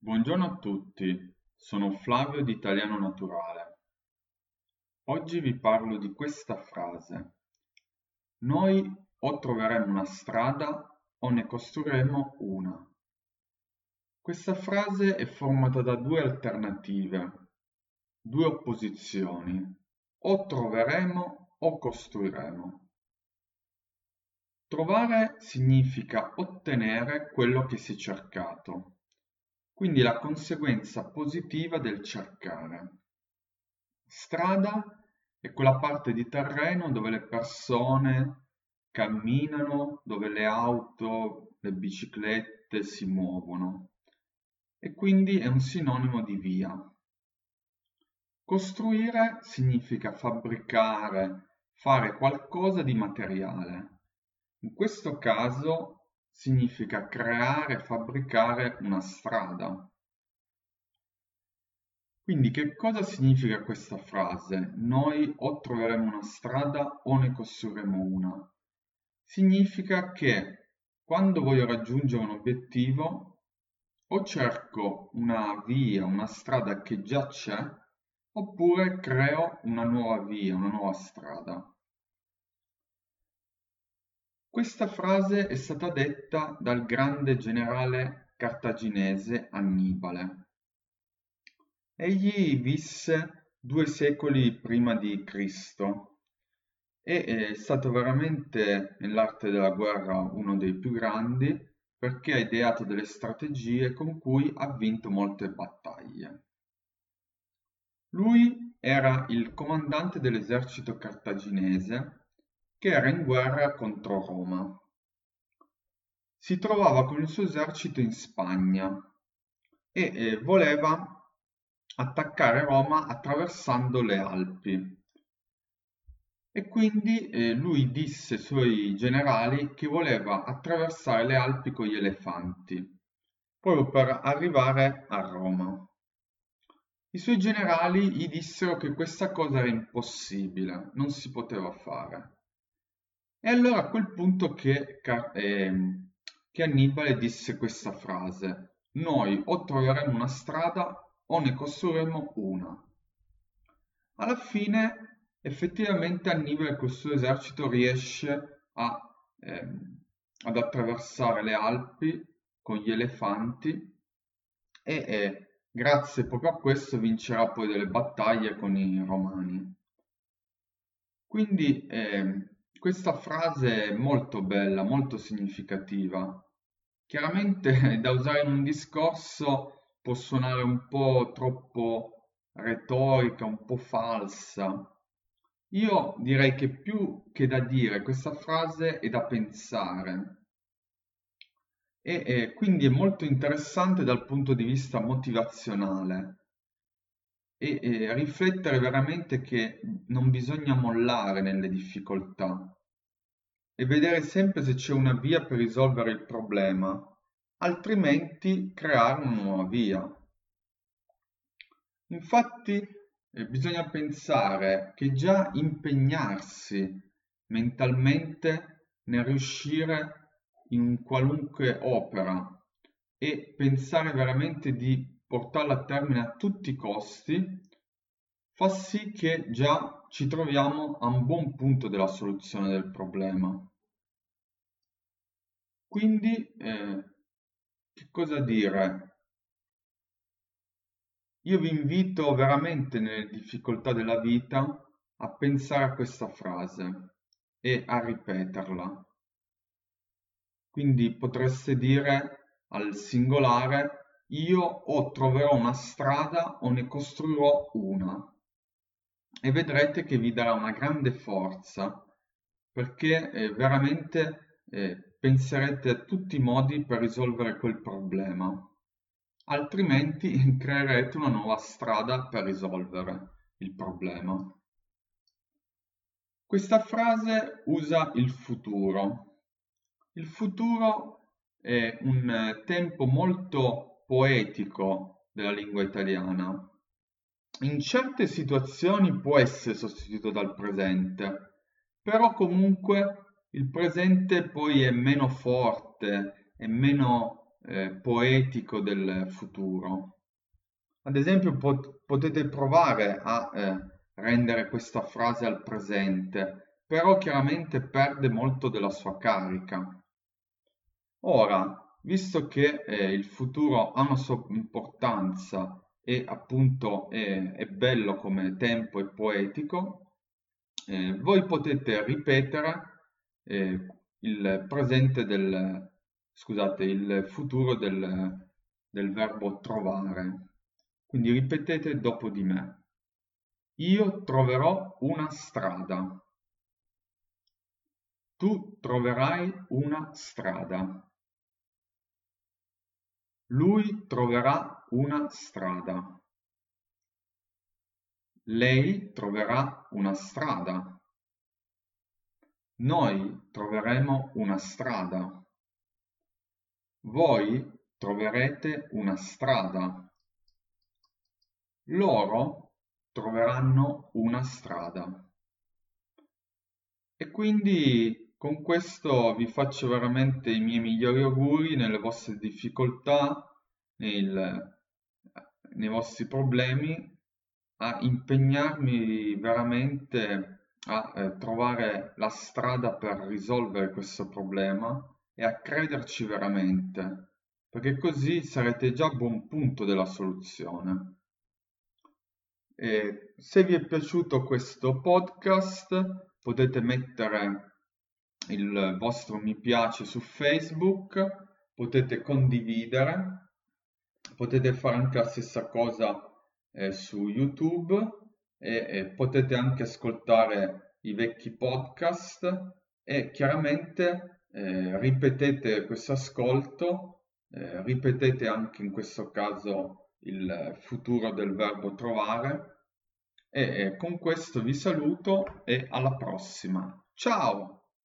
Buongiorno a tutti, sono Flavio di Italiano Naturale. Oggi vi parlo di questa frase. Noi o troveremo una strada o ne costruiremo una. Questa frase è formata da due alternative, due opposizioni. O troveremo o costruiremo. Trovare significa ottenere quello che si è cercato quindi la conseguenza positiva del cercare. Strada è quella parte di terreno dove le persone camminano, dove le auto, le biciclette si muovono e quindi è un sinonimo di via. Costruire significa fabbricare, fare qualcosa di materiale. In questo caso significa creare, fabbricare una strada. Quindi che cosa significa questa frase? Noi o troveremo una strada o ne costruiremo una. Significa che quando voglio raggiungere un obiettivo o cerco una via, una strada che già c'è, oppure creo una nuova via, una nuova strada. Questa frase è stata detta dal grande generale cartaginese Annibale. Egli visse due secoli prima di Cristo e è stato veramente nell'arte della guerra uno dei più grandi perché ha ideato delle strategie con cui ha vinto molte battaglie. Lui era il comandante dell'esercito cartaginese che era in guerra contro Roma. Si trovava con il suo esercito in Spagna e eh, voleva attaccare Roma attraversando le Alpi. E quindi eh, lui disse ai suoi generali che voleva attraversare le Alpi con gli elefanti, proprio per arrivare a Roma. I suoi generali gli dissero che questa cosa era impossibile, non si poteva fare. È allora a quel punto che, eh, che Annibale disse questa frase, noi o troveremo una strada o ne costruiremo una. Alla fine effettivamente Annibale col suo esercito riesce a, ehm, ad attraversare le Alpi con gli elefanti e eh, grazie proprio a questo vincerà poi delle battaglie con i romani. Quindi eh, questa frase è molto bella, molto significativa. Chiaramente da usare in un discorso può suonare un po' troppo retorica, un po' falsa. Io direi che più che da dire questa frase è da pensare e, e quindi è molto interessante dal punto di vista motivazionale e, e riflettere veramente che non bisogna mollare nelle difficoltà e vedere sempre se c'è una via per risolvere il problema, altrimenti creare una nuova via. Infatti eh, bisogna pensare che già impegnarsi mentalmente nel riuscire in qualunque opera e pensare veramente di portarla a termine a tutti i costi fa sì che già ci troviamo a un buon punto della soluzione del problema. Quindi, eh, che cosa dire? Io vi invito veramente nelle difficoltà della vita a pensare a questa frase e a ripeterla. Quindi potreste dire al singolare io o troverò una strada o ne costruirò una. E vedrete che vi darà una grande forza perché eh, veramente eh, penserete a tutti i modi per risolvere quel problema. Altrimenti creerete una nuova strada per risolvere il problema. Questa frase usa il futuro. Il futuro è un tempo molto poetico della lingua italiana. In certe situazioni può essere sostituito dal presente, però comunque il presente poi è meno forte, è meno eh, poetico del futuro. Ad esempio pot potete provare a eh, rendere questa frase al presente, però chiaramente perde molto della sua carica. Ora, visto che eh, il futuro ha una sua importanza e appunto è, è bello come tempo e poetico, eh, voi potete ripetere eh, il presente del, scusate, il futuro del, del verbo trovare. Quindi ripetete dopo di me. Io troverò una strada. Tu troverai una strada. Lui troverà una strada. Lei troverà una strada. Noi troveremo una strada. Voi troverete una strada. Loro troveranno una strada. E quindi con questo vi faccio veramente i miei migliori auguri nelle vostre difficoltà, nel, nei vostri problemi, a impegnarmi veramente a eh, trovare la strada per risolvere questo problema e a crederci veramente, perché così sarete già a buon punto della soluzione. E se vi è piaciuto questo podcast potete mettere il vostro mi piace su Facebook, potete condividere, potete fare anche la stessa cosa eh, su YouTube e, e potete anche ascoltare i vecchi podcast e chiaramente eh, ripetete questo ascolto, eh, ripetete anche in questo caso il futuro del verbo trovare e con questo vi saluto e alla prossima. Ciao!